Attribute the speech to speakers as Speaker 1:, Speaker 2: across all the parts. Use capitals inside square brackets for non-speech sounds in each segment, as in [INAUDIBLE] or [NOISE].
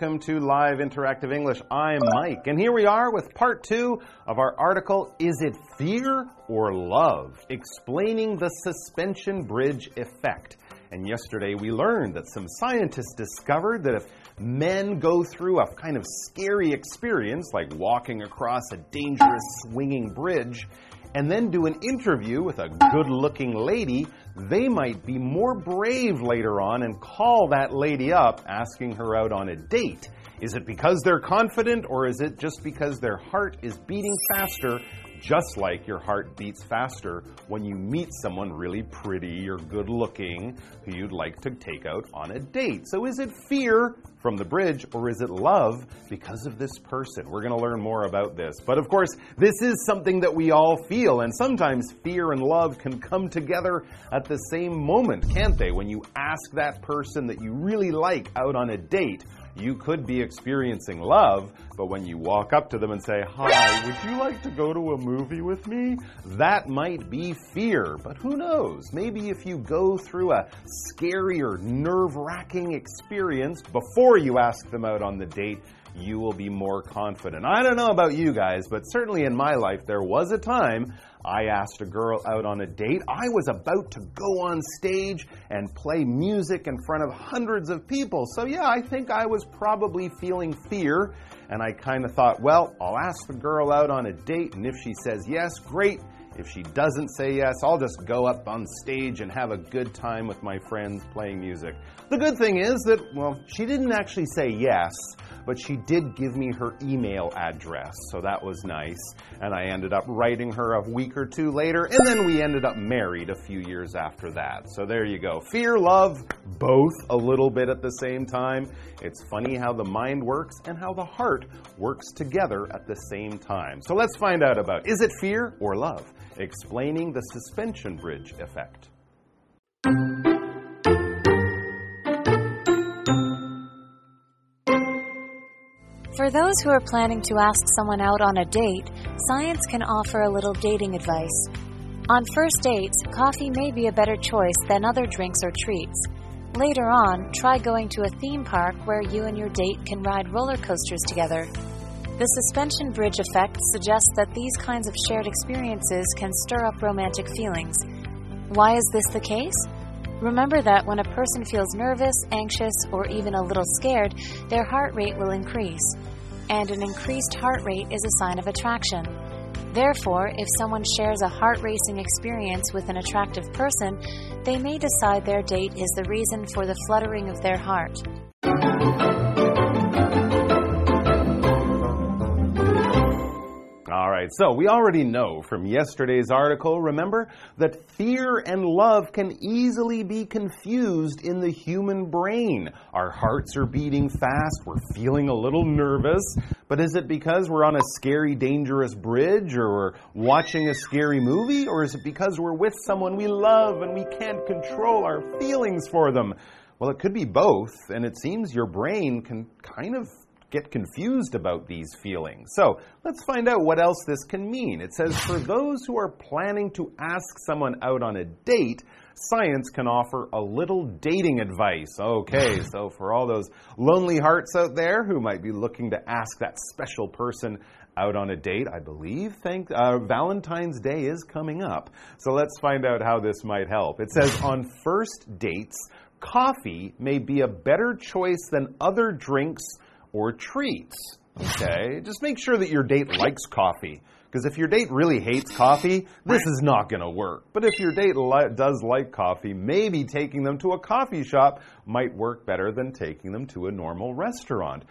Speaker 1: Welcome to Live Interactive English. I'm Mike, and here we are with part two of our article Is it Fear or Love? Explaining the suspension bridge effect. And yesterday we learned that some scientists discovered that if men go through a kind of scary experience, like walking across a dangerous swinging bridge, and then do an interview with a good looking lady, they might be more brave later on and call that lady up, asking her out on a date. Is it because they're confident, or is it just because their heart is beating faster just like your heart beats faster when you meet someone really pretty or good looking who you'd like to take out on a date. So, is it fear from the bridge or is it love because of this person? We're going to learn more about this. But of course, this is something that we all feel, and sometimes fear and love can come together at the same moment, can't they? When you ask that person that you really like out on a date you could be experiencing love, but when you walk up to them and say, Hi, would you like to go to a movie with me? That might be fear, but who knows? Maybe if you go through a scarier, nerve wracking experience before you ask them out on the date, you will be more confident. I don't know about you guys, but certainly in my life, there was a time I asked a girl out on a date. I was about to go on stage and play music in front of hundreds of people. So, yeah, I think I was probably feeling fear. And I kind of thought, well, I'll ask the girl out on a date, and if she says yes, great. If she doesn't say yes, I'll just go up on stage and have a good time with my friends playing music. The good thing is that, well, she didn't actually say yes but she did give me her email address, so that was nice. And I ended up writing her a week or two later, and then we ended up married a few years after that. So there you go. Fear, love, both a little bit at the same time. It's funny how the mind works and how the heart works together at the same time. So let's find out about is it fear or love? Explaining the suspension bridge effect.
Speaker 2: For those who are planning to ask someone out on a date, science can offer a little dating advice. On first dates, coffee may be a better choice than other drinks or treats. Later on, try going to a theme park where you and your date can ride roller coasters together. The suspension bridge effect suggests that these kinds of shared experiences can stir up romantic feelings. Why is this the case? Remember that when a person feels nervous, anxious, or even a little scared, their heart rate will increase. And an increased heart rate is a sign of attraction. Therefore, if someone shares a heart racing experience with an attractive person, they may decide their date is the reason for the fluttering of their heart.
Speaker 1: Right, so we already know from yesterday's article, remember, that fear and love can easily be confused in the human brain. Our hearts are beating fast, we're feeling a little nervous, but is it because we're on a scary, dangerous bridge, or we're watching a scary movie, or is it because we're with someone we love and we can't control our feelings for them? Well, it could be both, and it seems your brain can kind of get confused about these feelings. So let's find out what else this can mean. It says, for those who are planning to ask someone out on a date, science can offer a little dating advice. Okay, [LAUGHS] so for all those lonely hearts out there who might be looking to ask that special person out on a date, I believe. Thank uh, Valentine's Day is coming up. So let's find out how this might help. It says [LAUGHS] on first dates, coffee may be a better choice than other drinks or treats. Okay? Just make sure that your date likes coffee. Because if your date really hates coffee, this is not going to work. But if your date li does like coffee, maybe taking them to a coffee shop might work better than taking them to a normal restaurant.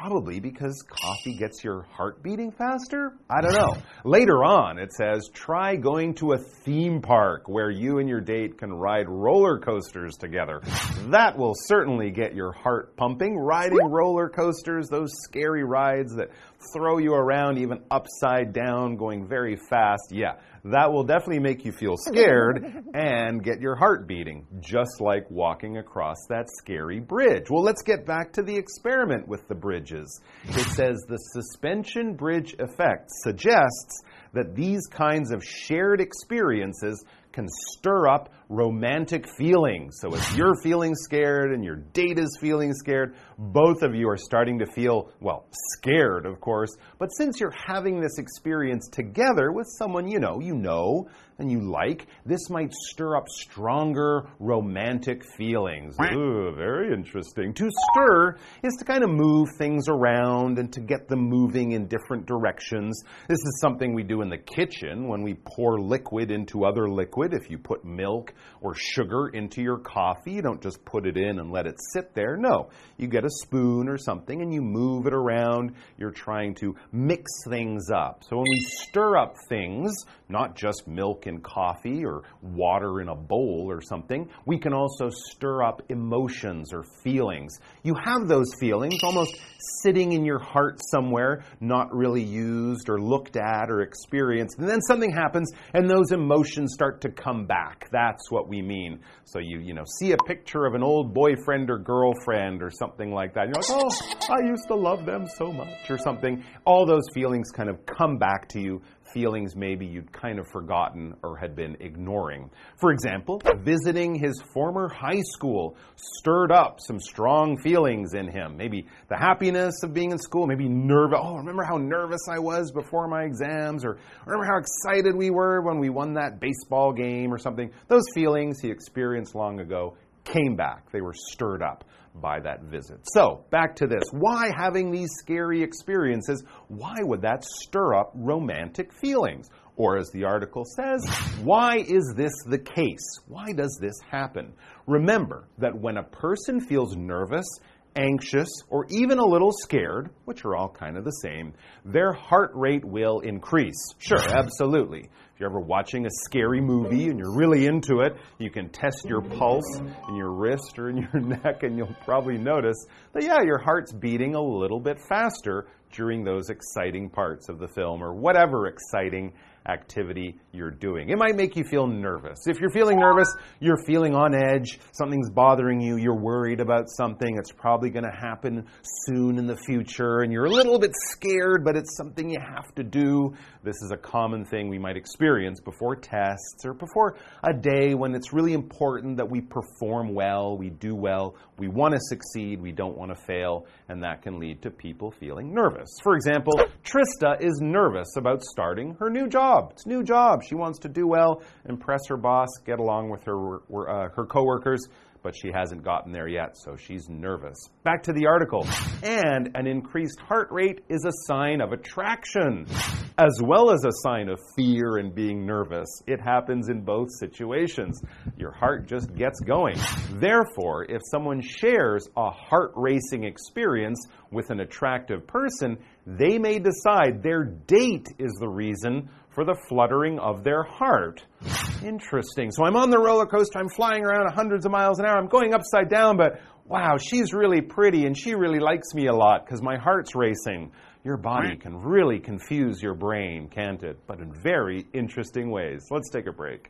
Speaker 1: Probably because coffee gets your heart beating faster? I don't know. [LAUGHS] Later on, it says try going to a theme park where you and your date can ride roller coasters together. That will certainly get your heart pumping. Riding roller coasters, those scary rides that throw you around even upside down, going very fast. Yeah, that will definitely make you feel scared [LAUGHS] and get your heart beating, just like walking across that scary bridge. Well, let's get back to the experiment with the bridges. It says the suspension bridge effect suggests that these kinds of shared experiences can stir up romantic feelings. So if you're feeling scared and your date is feeling scared, both of you are starting to feel, well, scared, of course. But since you're having this experience together with someone you know, you know, and you like, this might stir up stronger romantic feelings. Ooh, very interesting. To stir is to kind of move things around and to get them moving in different directions. This is something we do in the kitchen when we pour liquid into other liquid. If you put milk or sugar into your coffee. You don't just put it in and let it sit there. No, you get a spoon or something and you move it around. You're trying to mix things up. So when we stir up things, not just milk and coffee or water in a bowl or something, we can also stir up emotions or feelings. You have those feelings almost sitting in your heart somewhere, not really used or looked at or experienced. And then something happens and those emotions start to come back. That's what we mean. So you, you know, see a picture of an old boyfriend or girlfriend or something like that. You're like, oh, I used to love them so much or something. All those feelings kind of come back to you feelings maybe you'd kind of forgotten or had been ignoring. For example, visiting his former high school stirred up some strong feelings in him. Maybe the happiness of being in school, maybe nervous. Oh, remember how nervous I was before my exams, or remember how excited we were when we won that baseball game or something. Those feelings he experienced long ago came back. They were stirred up by that visit. So, back to this. Why having these scary experiences? Why would that stir up romantic feelings? Or, as the article says, why is this the case? Why does this happen? Remember that when a person feels nervous, anxious, or even a little scared, which are all kind of the same, their heart rate will increase. Sure, absolutely. You're ever watching a scary movie and you're really into it, you can test your pulse in your wrist or in your [LAUGHS] neck, and you'll probably notice that, yeah, your heart's beating a little bit faster during those exciting parts of the film or whatever exciting activity you're doing. It might make you feel nervous. If you're feeling nervous, you're feeling on edge, something's bothering you, you're worried about something, it's probably going to happen soon in the future, and you're a little bit scared, but it's something you have to do. This is a common thing we might experience before tests or before a day when it's really important that we perform well, we do well, we want to succeed, we don't want to fail, and that can lead to people feeling nervous. For example, Trista is nervous about starting her new job. It's a new job. She wants to do well, impress her boss, get along with her, uh, her coworkers but she hasn't gotten there yet, so she's nervous. Back to the article. And an increased heart rate is a sign of attraction, as well as a sign of fear and being nervous. It happens in both situations. Your heart just gets going. Therefore, if someone shares a heart racing experience with an attractive person, they may decide their date is the reason for the fluttering of their heart. Interesting. So I'm on the roller coaster, I'm flying around hundreds of miles an hour, I'm going upside down, but wow, she's really pretty and she really likes me a lot because my heart's racing. Your body can really confuse your brain, can't it? But in very interesting ways. Let's take a break.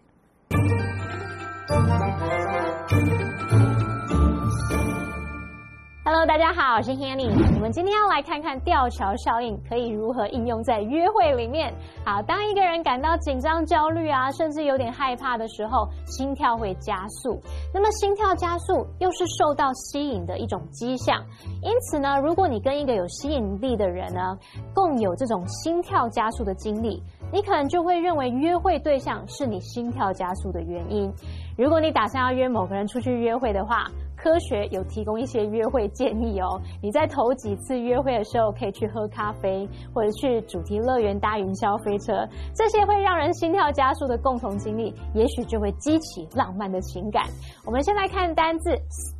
Speaker 3: 大家好，我是 Hanny。我们今天要来看看吊桥效应可以如何应用在约会里面。好，当一个人感到紧张、焦虑啊，甚至有点害怕的时候，心跳会加速。那么心跳加速又是受到吸引的一种迹象。因此呢，如果你跟一个有吸引力的人呢，共有这种心跳加速的经历，你可能就会认为约会对象是你心跳加速的原因。如果你打算要约某个人出去约会的话，科学有提供一些约会建议哦。你在头几次约会的时候，可以去喝咖啡，或者去主题乐园搭云霄飞车，这些会让人心跳加速的共同经历，也许就会激起浪漫的情感。我们先来看单字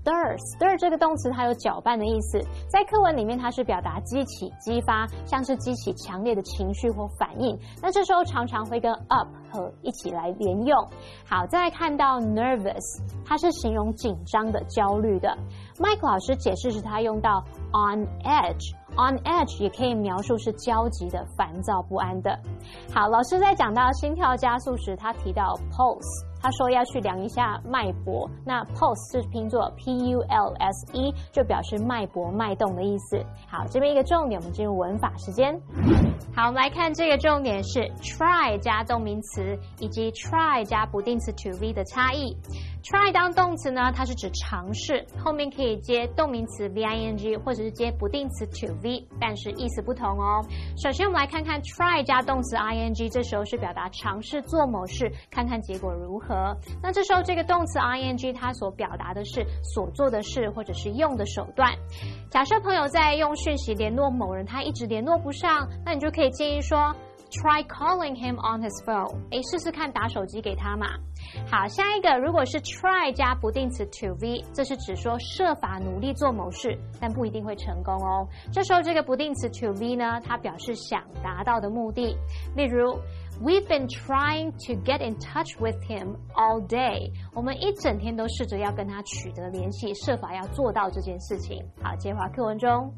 Speaker 3: stir，stir 这个动词它有搅拌的意思，在课文里面它是表达激起、激发，像是激起强烈的情绪或反应。那这时候常常会跟 up 和一起来连用。好，再看到 nervous，它是形容紧张的焦。焦虑的，Mike 老师解释是他用到 on edge，on edge 也可以描述是焦急的、烦躁不安的。好，老师在讲到心跳加速时，他提到 pulse。他说要去量一下脉搏。那 pulse 是拼作 P U L S E，就表示脉搏、脉动的意思。好，这边一个重点，我们进入文法时间。好，我们来看这个重点是 try 加动名词以及 try 加不定词 to be 的差异。try 当动词呢，它是指尝试，后面可以接动名词 v i n g 或者是接不定词 to v，但是意思不同哦。首先我们来看看 try 加动词 i n g，这时候是表达尝试做某事，看看结果如何。那这时候这个动词 i n g 它所表达的是所做的事或者是用的手段。假设朋友在用讯息联络某人，他一直联络不上，那你就可以建议说。Try calling him on his phone。哎，试试看打手机给他嘛。好，下一个，如果是 try 加不定词 to v，这是指说设法努力做某事，但不一定会成功哦。这时候这个不定词 to v 呢，它表示想达到的目的。例如 ，We've been trying to get in touch with him all day。我们一整天都试着要跟他取得联系，设法要做到这件事情。好，接话课文中。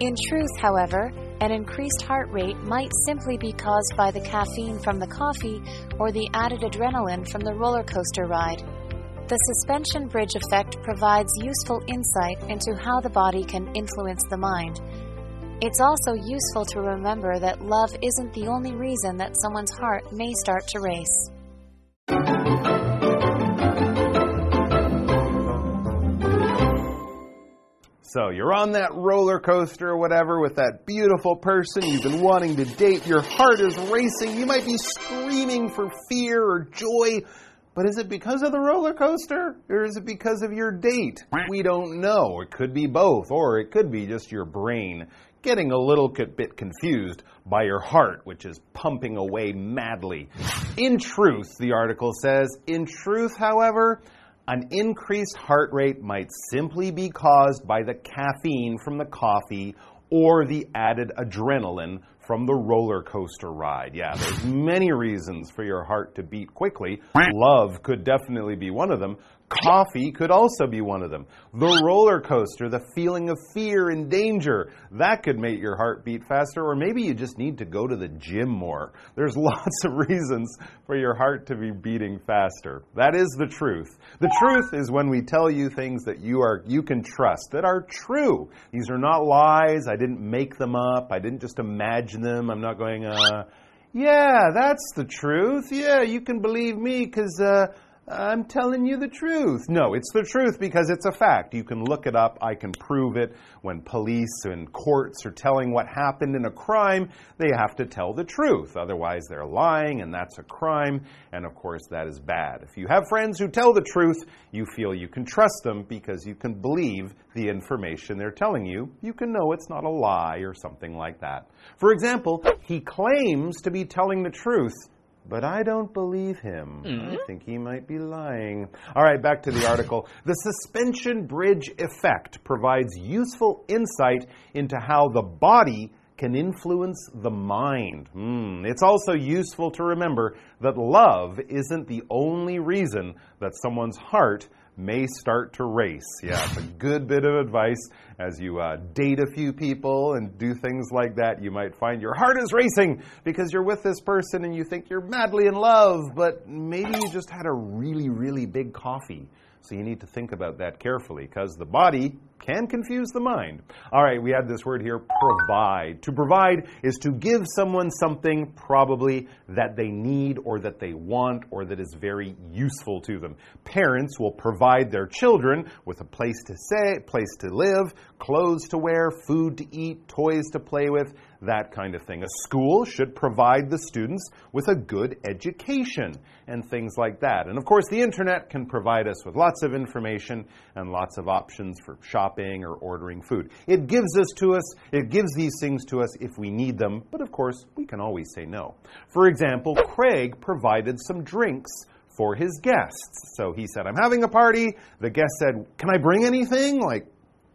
Speaker 2: In truth, however, an increased heart rate might simply be caused by the caffeine from the coffee or the added adrenaline from the roller coaster ride. The suspension bridge effect provides useful insight into how the body can influence the mind. It's also useful to remember that love isn't the only reason that someone's heart may start to race.
Speaker 1: So you're on that roller coaster or whatever with that beautiful person you've been wanting to date. Your heart is racing. You might be screaming for fear or joy. But is it because of the roller coaster or is it because of your date? We don't know. It could be both, or it could be just your brain getting a little bit confused by your heart, which is pumping away madly. In truth, the article says, in truth, however, an increased heart rate might simply be caused by the caffeine from the coffee or the added adrenaline from the roller coaster ride. Yeah, there's many reasons for your heart to beat quickly. Love could definitely be one of them. Coffee could also be one of them. The roller coaster, the feeling of fear and danger, that could make your heart beat faster, or maybe you just need to go to the gym more. There's [LAUGHS] lots of reasons for your heart to be beating faster. That is the truth. The truth is when we tell you things that you are you can trust that are true. These are not lies. I didn't make them up. I didn't just imagine them. I'm not going uh yeah, that's the truth. Yeah, you can believe me cuz uh I'm telling you the truth. No, it's the truth because it's a fact. You can look it up. I can prove it. When police and courts are telling what happened in a crime, they have to tell the truth. Otherwise, they're lying, and that's a crime. And of course, that is bad. If you have friends who tell the truth, you feel you can trust them because you can believe the information they're telling you. You can know it's not a lie or something like that. For example, he claims to be telling the truth but I don't believe him. Mm. I think he might be lying. All right, back to the article. The suspension bridge effect provides useful insight into how the body can influence the mind. Mm. It's also useful to remember that love isn't the only reason that someone's heart may start to race. Yeah, it's a good bit of advice as you uh, date a few people and do things like that. You might find your heart is racing because you're with this person and you think you're madly in love, but maybe you just had a really, really big coffee. So you need to think about that carefully because the body can confuse the mind. All right, we had this word here provide. To provide is to give someone something probably that they need or that they want or that is very useful to them. Parents will provide their children with a place to stay, place to live, clothes to wear, food to eat, toys to play with, that kind of thing. A school should provide the students with a good education and things like that. And of course, the internet can provide us with lots of information and lots of options for shopping or ordering food. It gives us to us, it gives these things to us if we need them, but of course, we can always say no. For example, Craig provided some drinks for his guests. So he said, I'm having a party. The guest said, Can I bring anything? Like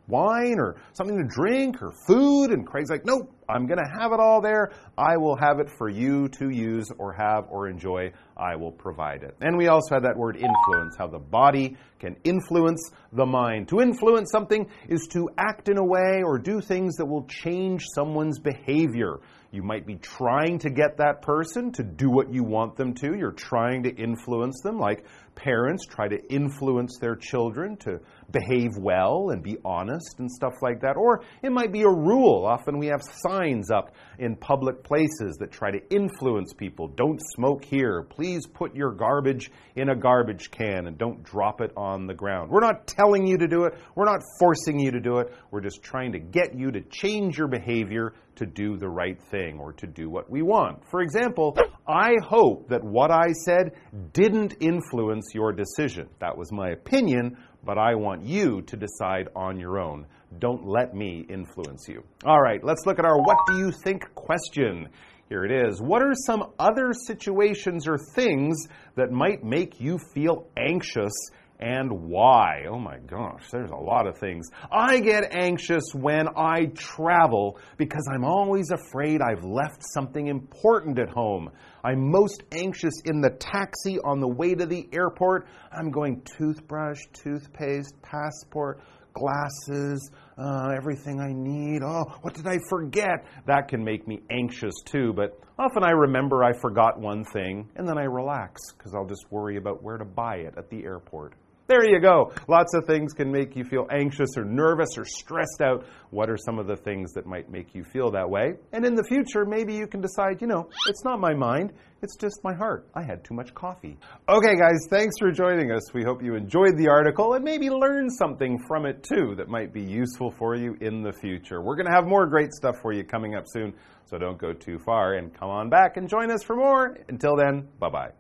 Speaker 1: wine or something to drink or food? And Craig's like, Nope, I'm going to have it all there. I will have it for you to use or have or enjoy. I will provide it. And we also had that word influence, how the body can influence the mind. To influence something is to act in a way or do things that will change someone's behavior. You might be trying to get that person to do what you want them to. You're trying to influence them, like parents try to influence their children to behave well and be honest and stuff like that. Or it might be a rule. Often we have signs up in public places that try to influence people. Don't smoke here. Please put your garbage in a garbage can and don't drop it on the ground. We're not telling you to do it. We're not forcing you to do it. We're just trying to get you to change your behavior to do the right thing or to do what we want. For example, I hope that what I said didn't influence your decision. That was my opinion, but I want you to decide on your own. Don't let me influence you. All right, let's look at our what do you think question. Here it is. What are some other situations or things that might make you feel anxious and why. Oh my gosh, there's a lot of things. I get anxious when I travel because I'm always afraid I've left something important at home. I'm most anxious in the taxi on the way to the airport. I'm going toothbrush, toothpaste, passport, glasses, uh, everything I need. Oh, what did I forget? That can make me anxious too, but often I remember I forgot one thing and then I relax because I'll just worry about where to buy it at the airport. There you go. Lots of things can make you feel anxious or nervous or stressed out. What are some of the things that might make you feel that way? And in the future, maybe you can decide, you know, it's not my mind, it's just my heart. I had too much coffee. Okay, guys, thanks for joining us. We hope you enjoyed the article and maybe learned something from it too that might be useful for you in the future. We're going to have more great stuff for you coming up soon, so don't go too far and come on back and join us for more. Until then, bye bye.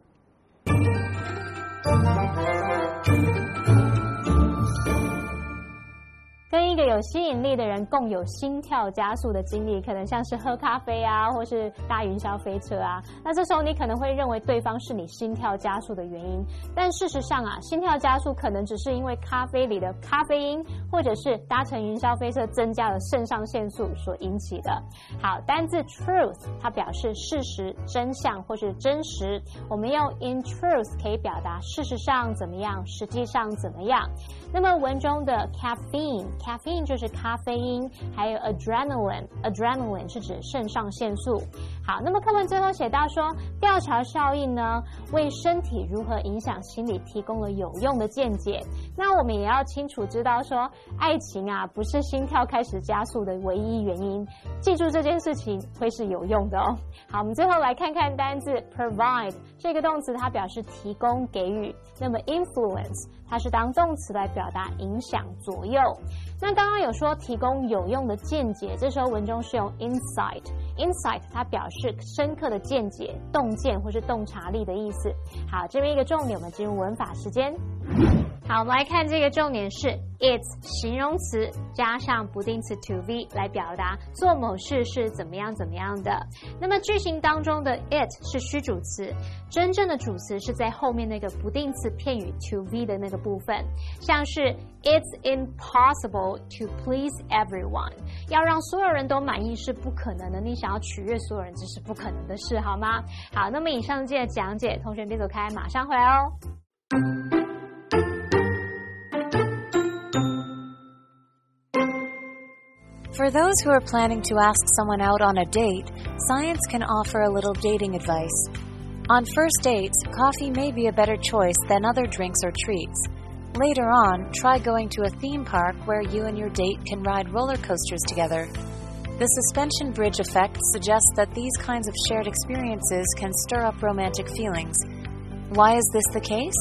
Speaker 3: 有吸引力的人共有心跳加速的经历，可能像是喝咖啡啊，或是搭云霄飞车啊。那这时候你可能会认为对方是你心跳加速的原因，但事实上啊，心跳加速可能只是因为咖啡里的咖啡因，或者是搭乘云霄飞车增加了肾上腺素所引起的。好，单字 truth 它表示事实、真相或是真实。我们用 in truth 可以表达事实上怎么样，实际上怎么样。那么文中的 caffeine。就是咖啡因，还有 adrenaline，adrenaline 是指肾上腺素。好，那么课文最后写到说，调查效应呢，为身体如何影响心理提供了有用的见解。那我们也要清楚知道说，爱情啊，不是心跳开始加速的唯一原因。记住这件事情会是有用的哦。好，我们最后来看看单字 provide 这个动词，它表示提供、给予。那么 influence 它是当动词来表达影响、左右。那刚刚有说提供有用的见解，这时候文中是用 insight，insight 它表示深刻的见解、洞见或是洞察力的意思。好，这边一个重点，我们进入文法时间。好，我们来看这个重点是 its 形容词加上不定词 to be 来表达做某事是怎么样怎么样的。那么句型当中的 it 是虚主词，真正的主词是在后面那个不定词片语 to be 的那个部分，像是 it's impossible to please everyone，要让所有人都满意是不可能的，你想要取悦所有人这是不可能的事，好吗？好，那么以上这些讲解，同学别走开，马上回来哦。
Speaker 2: For those who are planning to ask someone out on a date, science can offer a little dating advice. On first dates, coffee may be a better choice than other drinks or treats. Later on, try going to a theme park where you and your date can ride roller coasters together. The suspension bridge effect suggests that these kinds of shared experiences can stir up romantic feelings. Why is this the case?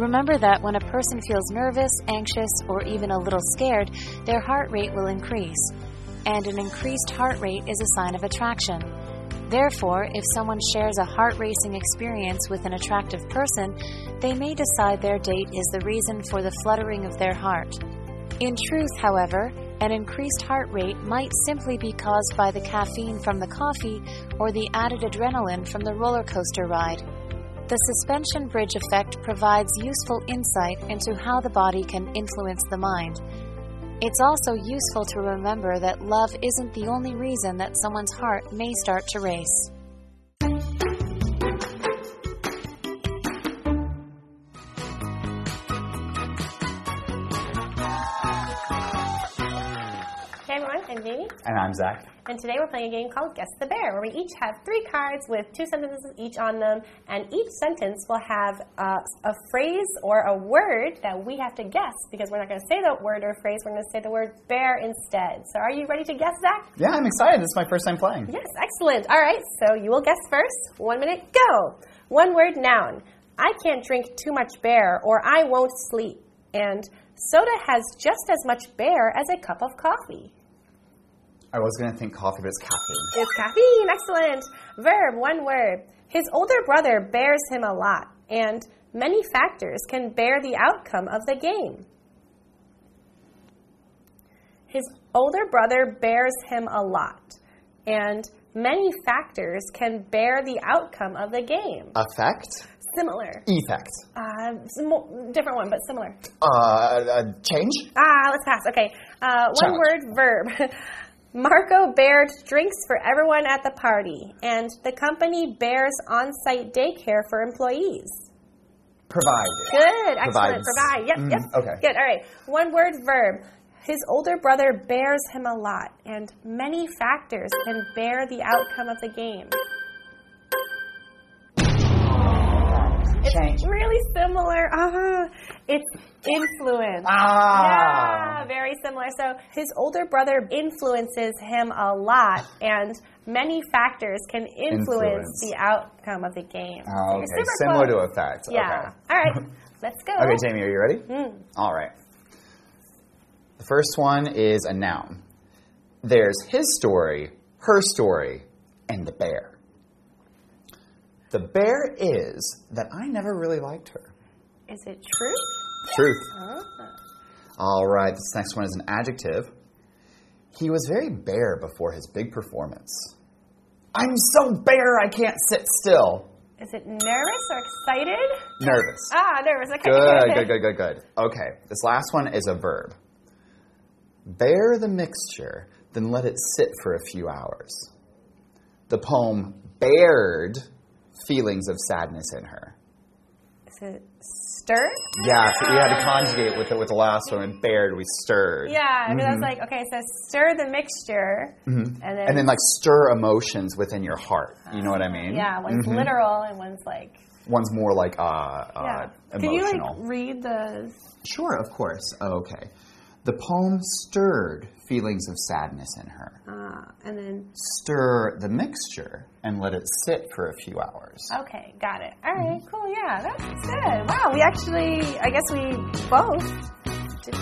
Speaker 2: Remember that when a person feels nervous, anxious, or even a little scared, their heart rate will increase. And an increased heart rate is a sign of attraction. Therefore, if someone shares a heart racing experience with an attractive person, they may decide their date is the reason for the fluttering of their heart. In truth, however, an increased heart rate might simply be caused by the caffeine from the coffee or the added adrenaline from the roller coaster ride. The suspension bridge effect provides useful insight into how the body can influence the mind. It's also useful to remember that love isn't the only reason that someone's heart may start to race.
Speaker 4: I'm Jamie,
Speaker 5: And I'm Zach.
Speaker 4: and today we're playing a game called Guess the Bear, where we each have three cards with two sentences each on them, and each sentence will have uh, a phrase or a word that we have to guess because we're not going to say the word or phrase, we're going to say the word bear instead. So are you ready to guess, Zach?
Speaker 5: Yeah, I'm excited. This is my first time playing.
Speaker 4: Yes, excellent. All right, so you will guess first. One minute, go. One word noun. I can't drink too much bear or I won't sleep. And soda has just as much bear as a cup of coffee.
Speaker 5: I was going to think coffee, but it's caffeine.
Speaker 4: It's caffeine. Excellent. Verb, one word. His older brother bears him a lot, and many factors can bear the outcome of the game. His older brother bears him a lot, and many factors can bear the outcome of the game.
Speaker 5: Effect?
Speaker 4: Similar.
Speaker 5: Effect.
Speaker 4: Uh, different one, but similar.
Speaker 5: Uh, uh, change?
Speaker 4: Ah, let's pass. Okay. Uh, one
Speaker 5: Challenge.
Speaker 4: word verb. [LAUGHS] Marco bared drinks for everyone at the party, and the company bears on site daycare for employees.
Speaker 5: Provide.
Speaker 4: Good. Excellent.
Speaker 5: Provides.
Speaker 4: Provide. Yep.
Speaker 5: Mhm,
Speaker 4: Yep.
Speaker 5: okay.
Speaker 4: Good. All right. One word verb. His older brother bears him a lot, and many factors can bear the outcome of the game. It's really similar. Uh-huh. It's influence.
Speaker 5: Ah.
Speaker 4: Yeah, very similar. So his older brother influences him a lot, and many factors can influence,
Speaker 5: Influence.
Speaker 4: the outcome of the game.
Speaker 5: Oh, okay. Similar
Speaker 4: close.
Speaker 5: to effect.
Speaker 4: Yeah.
Speaker 5: Okay.
Speaker 4: All right, [LAUGHS] let's go.
Speaker 5: Okay, Jamie, are you ready?
Speaker 4: Mm.
Speaker 5: All right. The first one is a noun. There's his story, her story, and the bear. The bear is that I never really liked her.
Speaker 4: Is it true?
Speaker 5: Truth.
Speaker 4: Uh,
Speaker 5: All right, this next one is an adjective. He was very bare before his big performance. I'm so bare I can't sit still.
Speaker 4: is it nervous or excited?
Speaker 5: Nervous.
Speaker 4: Ah, nervous. Okay.
Speaker 5: Good, [LAUGHS] good, good, good, good. Okay, this last one is a verb. Bear the mixture, then let it sit for a few hours. The poem bared feelings of sadness in her.
Speaker 4: Is it stirred?
Speaker 5: Yeah, so we had to conjugate with the, with the last one. And bared, we stirred.
Speaker 4: Yeah, I mean, I was like, okay, so stir the mixture, and then
Speaker 5: Mm-hmm. And then like stir emotions within your heart. You know what I mean?
Speaker 4: yeah, one's
Speaker 5: Mhm.
Speaker 4: literal and one's like
Speaker 5: One's more like uh, uh
Speaker 4: yeah.
Speaker 5: emotional.
Speaker 4: Can you like read the?
Speaker 5: Sure, of course. Okay. The poem stirred feelings of sadness in her.
Speaker 4: Uh, and then
Speaker 5: Stir the mixture and let it sit for a few hours.
Speaker 4: okay, got it. All right, cool. Yeah, that's good. Wow, we actually, I guess we both did